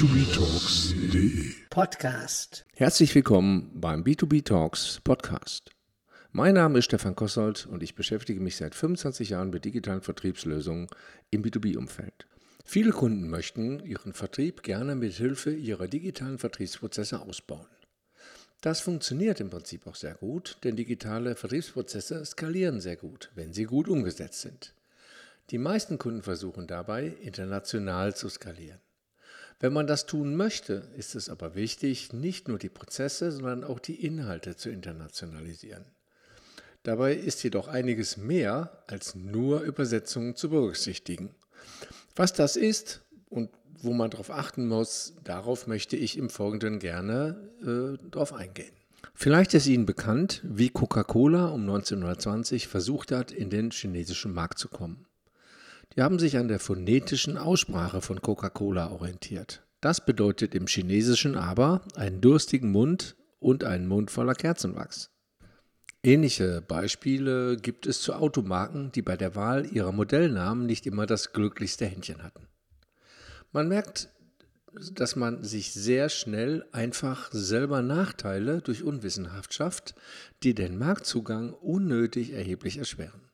b2btalks.de Podcast. Herzlich willkommen beim B2B Talks Podcast. Mein Name ist Stefan Kossold und ich beschäftige mich seit 25 Jahren mit digitalen Vertriebslösungen im B2B-Umfeld. Viele Kunden möchten ihren Vertrieb gerne mit Hilfe ihrer digitalen Vertriebsprozesse ausbauen. Das funktioniert im Prinzip auch sehr gut, denn digitale Vertriebsprozesse skalieren sehr gut, wenn sie gut umgesetzt sind. Die meisten Kunden versuchen dabei, international zu skalieren. Wenn man das tun möchte, ist es aber wichtig, nicht nur die Prozesse, sondern auch die Inhalte zu internationalisieren. Dabei ist jedoch einiges mehr als nur Übersetzungen zu berücksichtigen. Was das ist und wo man darauf achten muss, darauf möchte ich im Folgenden gerne äh, darauf eingehen. Vielleicht ist Ihnen bekannt, wie Coca-Cola um 1920 versucht hat, in den chinesischen Markt zu kommen. Die haben sich an der phonetischen Aussprache von Coca-Cola orientiert. Das bedeutet im Chinesischen aber einen durstigen Mund und einen Mund voller Kerzenwachs. Ähnliche Beispiele gibt es zu Automarken, die bei der Wahl ihrer Modellnamen nicht immer das glücklichste Händchen hatten. Man merkt, dass man sich sehr schnell einfach selber Nachteile durch Unwissenhaft schafft, die den Marktzugang unnötig erheblich erschweren.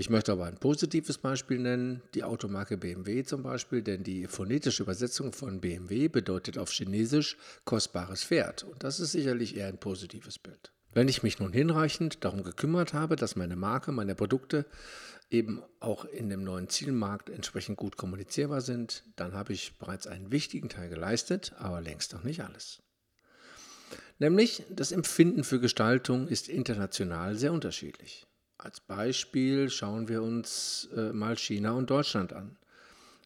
Ich möchte aber ein positives Beispiel nennen, die Automarke BMW zum Beispiel, denn die phonetische Übersetzung von BMW bedeutet auf Chinesisch kostbares Pferd und das ist sicherlich eher ein positives Bild. Wenn ich mich nun hinreichend darum gekümmert habe, dass meine Marke, meine Produkte eben auch in dem neuen Zielmarkt entsprechend gut kommunizierbar sind, dann habe ich bereits einen wichtigen Teil geleistet, aber längst noch nicht alles. Nämlich das Empfinden für Gestaltung ist international sehr unterschiedlich. Als Beispiel schauen wir uns äh, mal China und Deutschland an.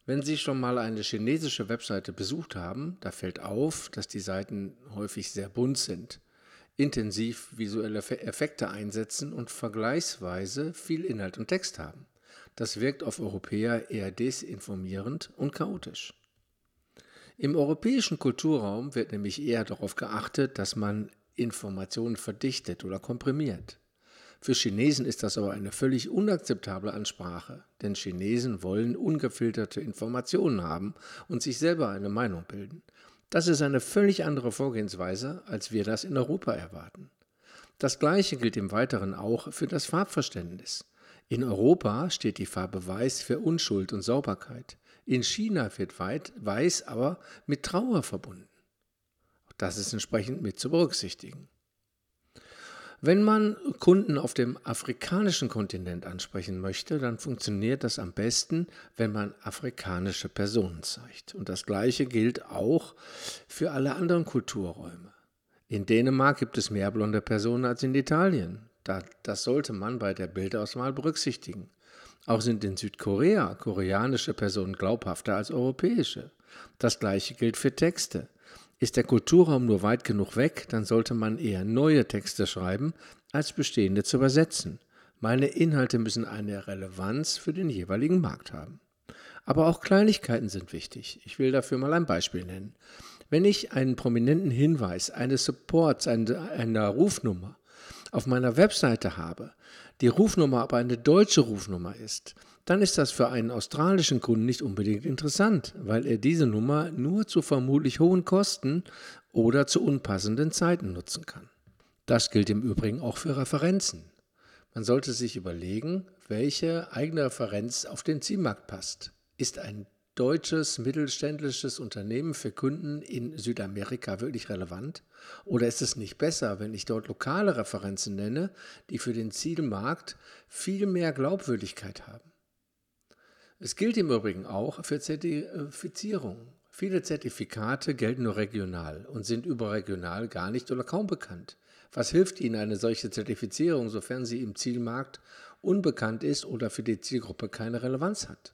Wenn Sie schon mal eine chinesische Webseite besucht haben, da fällt auf, dass die Seiten häufig sehr bunt sind, intensiv visuelle Effekte einsetzen und vergleichsweise viel Inhalt und Text haben. Das wirkt auf Europäer eher desinformierend und chaotisch. Im europäischen Kulturraum wird nämlich eher darauf geachtet, dass man Informationen verdichtet oder komprimiert. Für Chinesen ist das aber eine völlig unakzeptable Ansprache, denn Chinesen wollen ungefilterte Informationen haben und sich selber eine Meinung bilden. Das ist eine völlig andere Vorgehensweise, als wir das in Europa erwarten. Das Gleiche gilt im Weiteren auch für das Farbverständnis. In Europa steht die Farbe Weiß für Unschuld und Sauberkeit. In China wird Weiß aber mit Trauer verbunden. Das ist entsprechend mit zu berücksichtigen. Wenn man Kunden auf dem afrikanischen Kontinent ansprechen möchte, dann funktioniert das am besten, wenn man afrikanische Personen zeigt. Und das Gleiche gilt auch für alle anderen Kulturräume. In Dänemark gibt es mehr blonde Personen als in Italien. Das sollte man bei der Bildauswahl berücksichtigen. Auch sind in Südkorea koreanische Personen glaubhafter als europäische. Das Gleiche gilt für Texte. Ist der Kulturraum nur weit genug weg, dann sollte man eher neue Texte schreiben, als bestehende zu übersetzen. Meine Inhalte müssen eine Relevanz für den jeweiligen Markt haben. Aber auch Kleinigkeiten sind wichtig. Ich will dafür mal ein Beispiel nennen. Wenn ich einen prominenten Hinweis eines Supports, einer Rufnummer auf meiner Webseite habe, die Rufnummer aber eine deutsche Rufnummer ist, dann ist das für einen australischen Kunden nicht unbedingt interessant, weil er diese Nummer nur zu vermutlich hohen Kosten oder zu unpassenden Zeiten nutzen kann. Das gilt im Übrigen auch für Referenzen. Man sollte sich überlegen, welche eigene Referenz auf den Zielmarkt passt. Ist ein deutsches mittelständisches Unternehmen für Kunden in Südamerika wirklich relevant? Oder ist es nicht besser, wenn ich dort lokale Referenzen nenne, die für den Zielmarkt viel mehr Glaubwürdigkeit haben? Es gilt im Übrigen auch für Zertifizierung. Viele Zertifikate gelten nur regional und sind überregional gar nicht oder kaum bekannt. Was hilft Ihnen eine solche Zertifizierung, sofern sie im Zielmarkt unbekannt ist oder für die Zielgruppe keine Relevanz hat?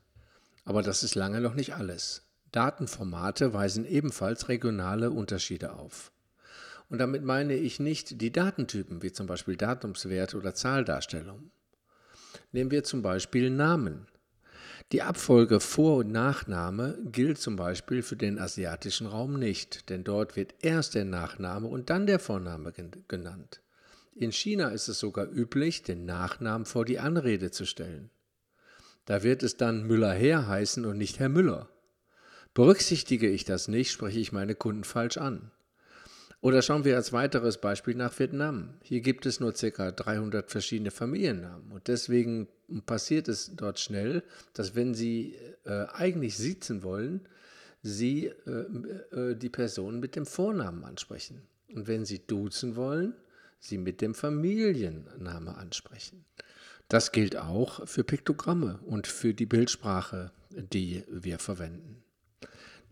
Aber das ist lange noch nicht alles. Datenformate weisen ebenfalls regionale Unterschiede auf. Und damit meine ich nicht die Datentypen, wie zum Beispiel Datumswert oder Zahldarstellung. Nehmen wir zum Beispiel Namen. Die Abfolge Vor- und Nachname gilt zum Beispiel für den asiatischen Raum nicht, denn dort wird erst der Nachname und dann der Vorname genannt. In China ist es sogar üblich, den Nachnamen vor die Anrede zu stellen. Da wird es dann Müller her heißen und nicht Herr Müller. Berücksichtige ich das nicht, spreche ich meine Kunden falsch an. Oder schauen wir als weiteres Beispiel nach Vietnam. Hier gibt es nur ca. 300 verschiedene Familiennamen und deswegen passiert es dort schnell, dass wenn Sie äh, eigentlich sitzen wollen, Sie äh, äh, die Person mit dem Vornamen ansprechen. Und wenn Sie duzen wollen, Sie mit dem Familienname ansprechen. Das gilt auch für Piktogramme und für die Bildsprache, die wir verwenden.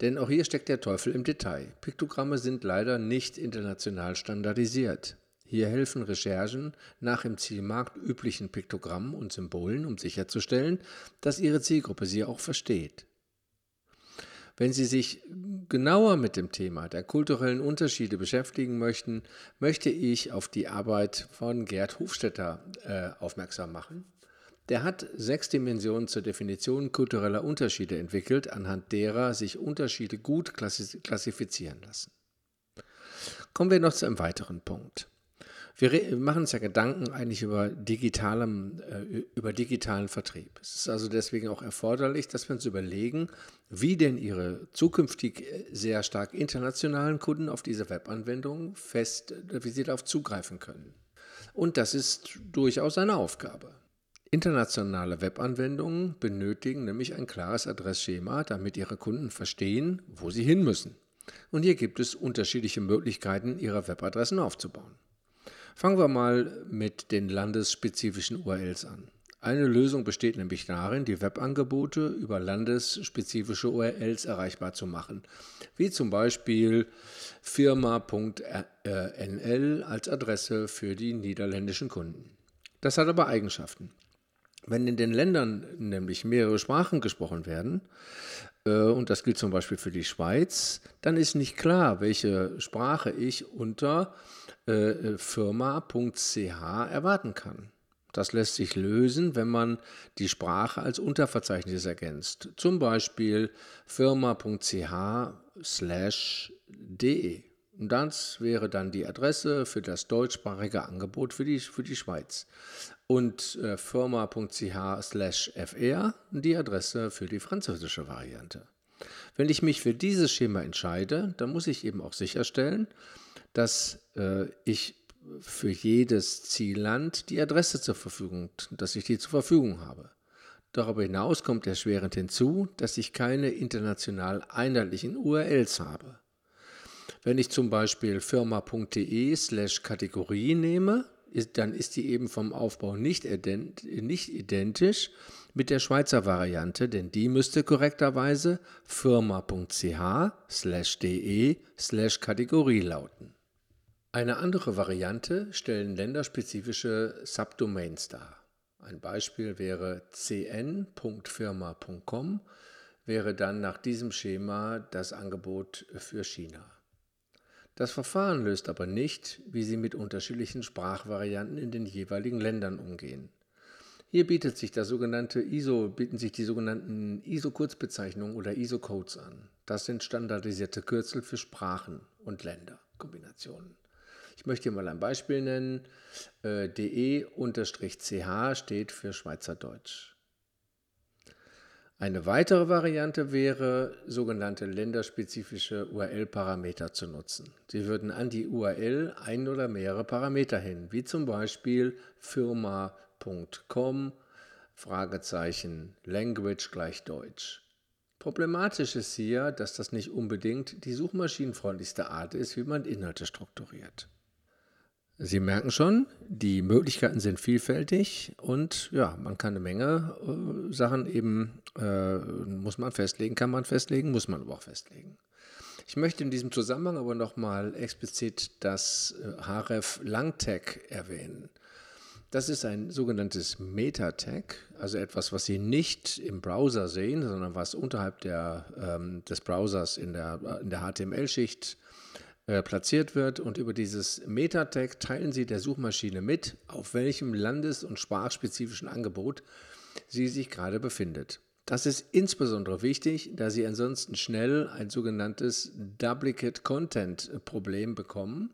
Denn auch hier steckt der Teufel im Detail. Piktogramme sind leider nicht international standardisiert. Hier helfen Recherchen nach im Zielmarkt üblichen Piktogrammen und Symbolen, um sicherzustellen, dass Ihre Zielgruppe sie auch versteht. Wenn Sie sich genauer mit dem Thema der kulturellen Unterschiede beschäftigen möchten, möchte ich auf die Arbeit von Gerd Hofstetter äh, aufmerksam machen. Der hat sechs Dimensionen zur Definition kultureller Unterschiede entwickelt, anhand derer sich Unterschiede gut klassifizieren lassen. Kommen wir noch zu einem weiteren Punkt. Wir machen uns ja Gedanken eigentlich über, digitalem, äh, über digitalen Vertrieb. Es ist also deswegen auch erforderlich, dass wir uns überlegen, wie denn Ihre zukünftig äh, sehr stark internationalen Kunden auf diese Webanwendung fest, wie sie darauf zugreifen können. Und das ist durchaus eine Aufgabe. Internationale Webanwendungen benötigen nämlich ein klares Adressschema, damit ihre Kunden verstehen, wo sie hin müssen. Und hier gibt es unterschiedliche Möglichkeiten, ihre Webadressen aufzubauen. Fangen wir mal mit den landesspezifischen URLs an. Eine Lösung besteht nämlich darin, die Webangebote über landesspezifische URLs erreichbar zu machen, wie zum Beispiel firma.nl als Adresse für die niederländischen Kunden. Das hat aber Eigenschaften. Wenn in den Ländern nämlich mehrere Sprachen gesprochen werden, äh, und das gilt zum Beispiel für die Schweiz, dann ist nicht klar, welche Sprache ich unter äh, firma.ch erwarten kann. Das lässt sich lösen, wenn man die Sprache als Unterverzeichnis ergänzt. Zum Beispiel firma.ch slash de. Und das wäre dann die Adresse für das deutschsprachige Angebot für die, für die Schweiz. Und äh, firma.ch slash fr die Adresse für die französische Variante. Wenn ich mich für dieses Schema entscheide, dann muss ich eben auch sicherstellen, dass äh, ich für jedes Zielland die Adresse zur Verfügung, dass ich die zur Verfügung habe. Darüber hinaus kommt erschwerend hinzu, dass ich keine international einheitlichen URLs habe. Wenn ich zum Beispiel firma.de slash Kategorie nehme, ist, dann ist die eben vom Aufbau nicht, ident, nicht identisch mit der Schweizer Variante, denn die müsste korrekterweise firma.ch slash de slash Kategorie lauten. Eine andere Variante stellen länderspezifische Subdomains dar. Ein Beispiel wäre cn.firma.com, wäre dann nach diesem Schema das Angebot für China. Das Verfahren löst aber nicht, wie Sie mit unterschiedlichen Sprachvarianten in den jeweiligen Ländern umgehen. Hier bietet sich das sogenannte ISO, bieten sich die sogenannten ISO-Kurzbezeichnungen oder ISO-Codes an. Das sind standardisierte Kürzel für Sprachen und Länderkombinationen. Ich möchte hier mal ein Beispiel nennen. Äh, de-ch steht für Schweizerdeutsch. Eine weitere Variante wäre, sogenannte länderspezifische URL-Parameter zu nutzen. Sie würden an die URL ein oder mehrere Parameter hin, wie zum Beispiel firma.com, Fragezeichen, Language gleich Deutsch. Problematisch ist hier, dass das nicht unbedingt die suchmaschinenfreundlichste Art ist, wie man Inhalte strukturiert. Sie merken schon, die Möglichkeiten sind vielfältig und ja, man kann eine Menge äh, Sachen eben, äh, muss man festlegen, kann man festlegen, muss man aber auch festlegen. Ich möchte in diesem Zusammenhang aber nochmal explizit das äh, href Langtag erwähnen. Das ist ein sogenanntes Meta-Tag, also etwas, was Sie nicht im Browser sehen, sondern was unterhalb der, ähm, des Browsers in der, in der HTML-Schicht äh, platziert wird und über dieses Meta-Tag teilen Sie der Suchmaschine mit, auf welchem landes- und sprachspezifischen Angebot sie sich gerade befindet. Das ist insbesondere wichtig, da Sie ansonsten schnell ein sogenanntes Duplicate Content Problem bekommen.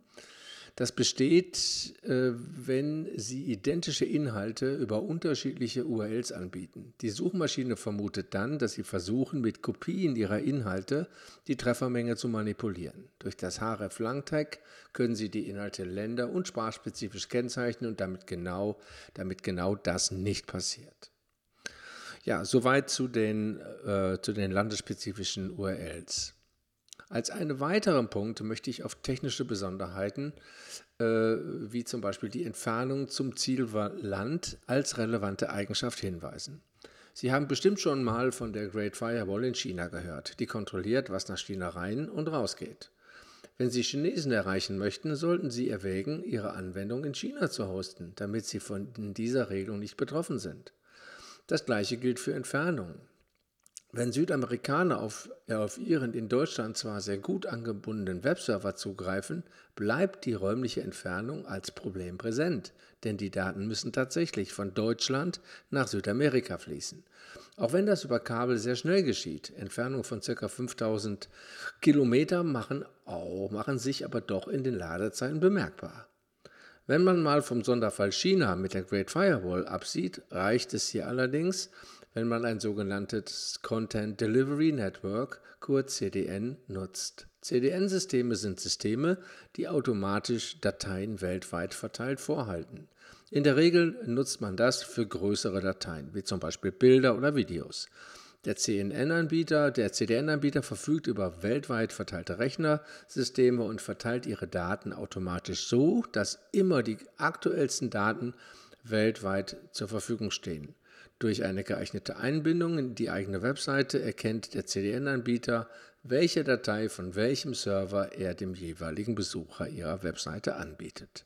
Das besteht, äh, wenn Sie identische Inhalte über unterschiedliche URLs anbieten. Die Suchmaschine vermutet dann, dass Sie versuchen, mit Kopien Ihrer Inhalte die Treffermenge zu manipulieren. Durch das href-lang-tag können Sie die Inhalte länder- und sprachspezifisch kennzeichnen und damit genau, damit genau das nicht passiert. Ja, soweit zu den, äh, zu den landesspezifischen URLs. Als einen weiteren Punkt möchte ich auf technische Besonderheiten, äh, wie zum Beispiel die Entfernung zum Zielland als relevante Eigenschaft hinweisen. Sie haben bestimmt schon mal von der Great Firewall in China gehört, die kontrolliert, was nach China rein und rausgeht. Wenn Sie Chinesen erreichen möchten, sollten Sie erwägen, Ihre Anwendung in China zu hosten, damit Sie von dieser Regelung nicht betroffen sind. Das gleiche gilt für Entfernungen. Wenn Südamerikaner auf, auf ihren in Deutschland zwar sehr gut angebundenen Webserver zugreifen, bleibt die räumliche Entfernung als Problem präsent, denn die Daten müssen tatsächlich von Deutschland nach Südamerika fließen. Auch wenn das über Kabel sehr schnell geschieht, Entfernungen von ca. 5000 Kilometer machen, auch, machen sich aber doch in den Ladezeiten bemerkbar. Wenn man mal vom Sonderfall China mit der Great Firewall absieht, reicht es hier allerdings, wenn man ein sogenanntes Content Delivery Network, kurz CDN, nutzt. CDN-Systeme sind Systeme, die automatisch Dateien weltweit verteilt vorhalten. In der Regel nutzt man das für größere Dateien, wie zum Beispiel Bilder oder Videos. Der CNN-Anbieter, der CDN-Anbieter verfügt über weltweit verteilte Rechnersysteme und verteilt ihre Daten automatisch so, dass immer die aktuellsten Daten weltweit zur Verfügung stehen. Durch eine geeignete Einbindung in die eigene Webseite erkennt der CDN-Anbieter, welche Datei von welchem Server er dem jeweiligen Besucher ihrer Webseite anbietet.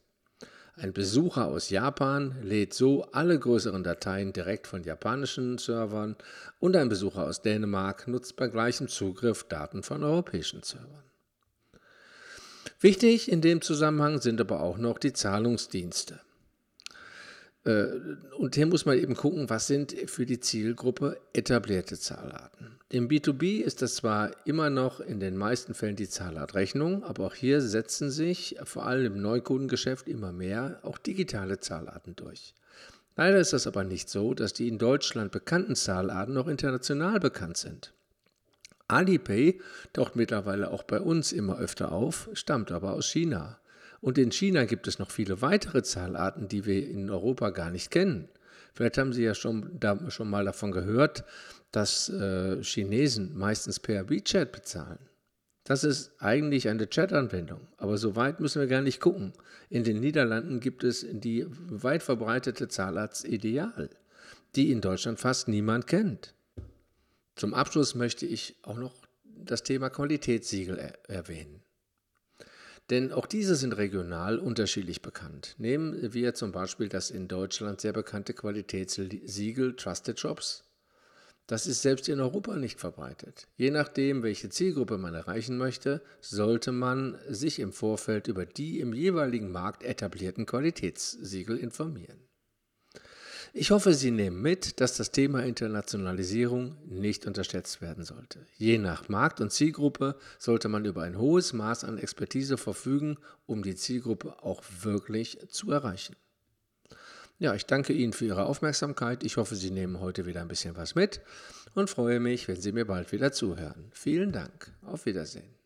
Ein Besucher aus Japan lädt so alle größeren Dateien direkt von japanischen Servern und ein Besucher aus Dänemark nutzt bei gleichem Zugriff Daten von europäischen Servern. Wichtig in dem Zusammenhang sind aber auch noch die Zahlungsdienste. Äh, und hier muss man eben gucken, was sind für die Zielgruppe etablierte Zahlarten. Im B2B ist das zwar immer noch in den meisten Fällen die Zahlartrechnung, aber auch hier setzen sich vor allem im Neukundengeschäft immer mehr auch digitale Zahlarten durch. Leider ist das aber nicht so, dass die in Deutschland bekannten Zahlarten noch international bekannt sind. Alipay taucht mittlerweile auch bei uns immer öfter auf, stammt aber aus China. Und in China gibt es noch viele weitere Zahlarten, die wir in Europa gar nicht kennen. Vielleicht haben Sie ja schon, da, schon mal davon gehört, dass äh, Chinesen meistens per WeChat bezahlen. Das ist eigentlich eine Chat-Anwendung, aber so weit müssen wir gar nicht gucken. In den Niederlanden gibt es die weit verbreitete Zahlart Ideal, die in Deutschland fast niemand kennt. Zum Abschluss möchte ich auch noch das Thema Qualitätssiegel er erwähnen. Denn auch diese sind regional unterschiedlich bekannt. Nehmen wir zum Beispiel das in Deutschland sehr bekannte Qualitätssiegel Trusted Shops. Das ist selbst in Europa nicht verbreitet. Je nachdem, welche Zielgruppe man erreichen möchte, sollte man sich im Vorfeld über die im jeweiligen Markt etablierten Qualitätssiegel informieren. Ich hoffe, Sie nehmen mit, dass das Thema Internationalisierung nicht unterschätzt werden sollte. Je nach Markt und Zielgruppe sollte man über ein hohes Maß an Expertise verfügen, um die Zielgruppe auch wirklich zu erreichen. Ja, ich danke Ihnen für Ihre Aufmerksamkeit. Ich hoffe, Sie nehmen heute wieder ein bisschen was mit und freue mich, wenn Sie mir bald wieder zuhören. Vielen Dank. Auf Wiedersehen.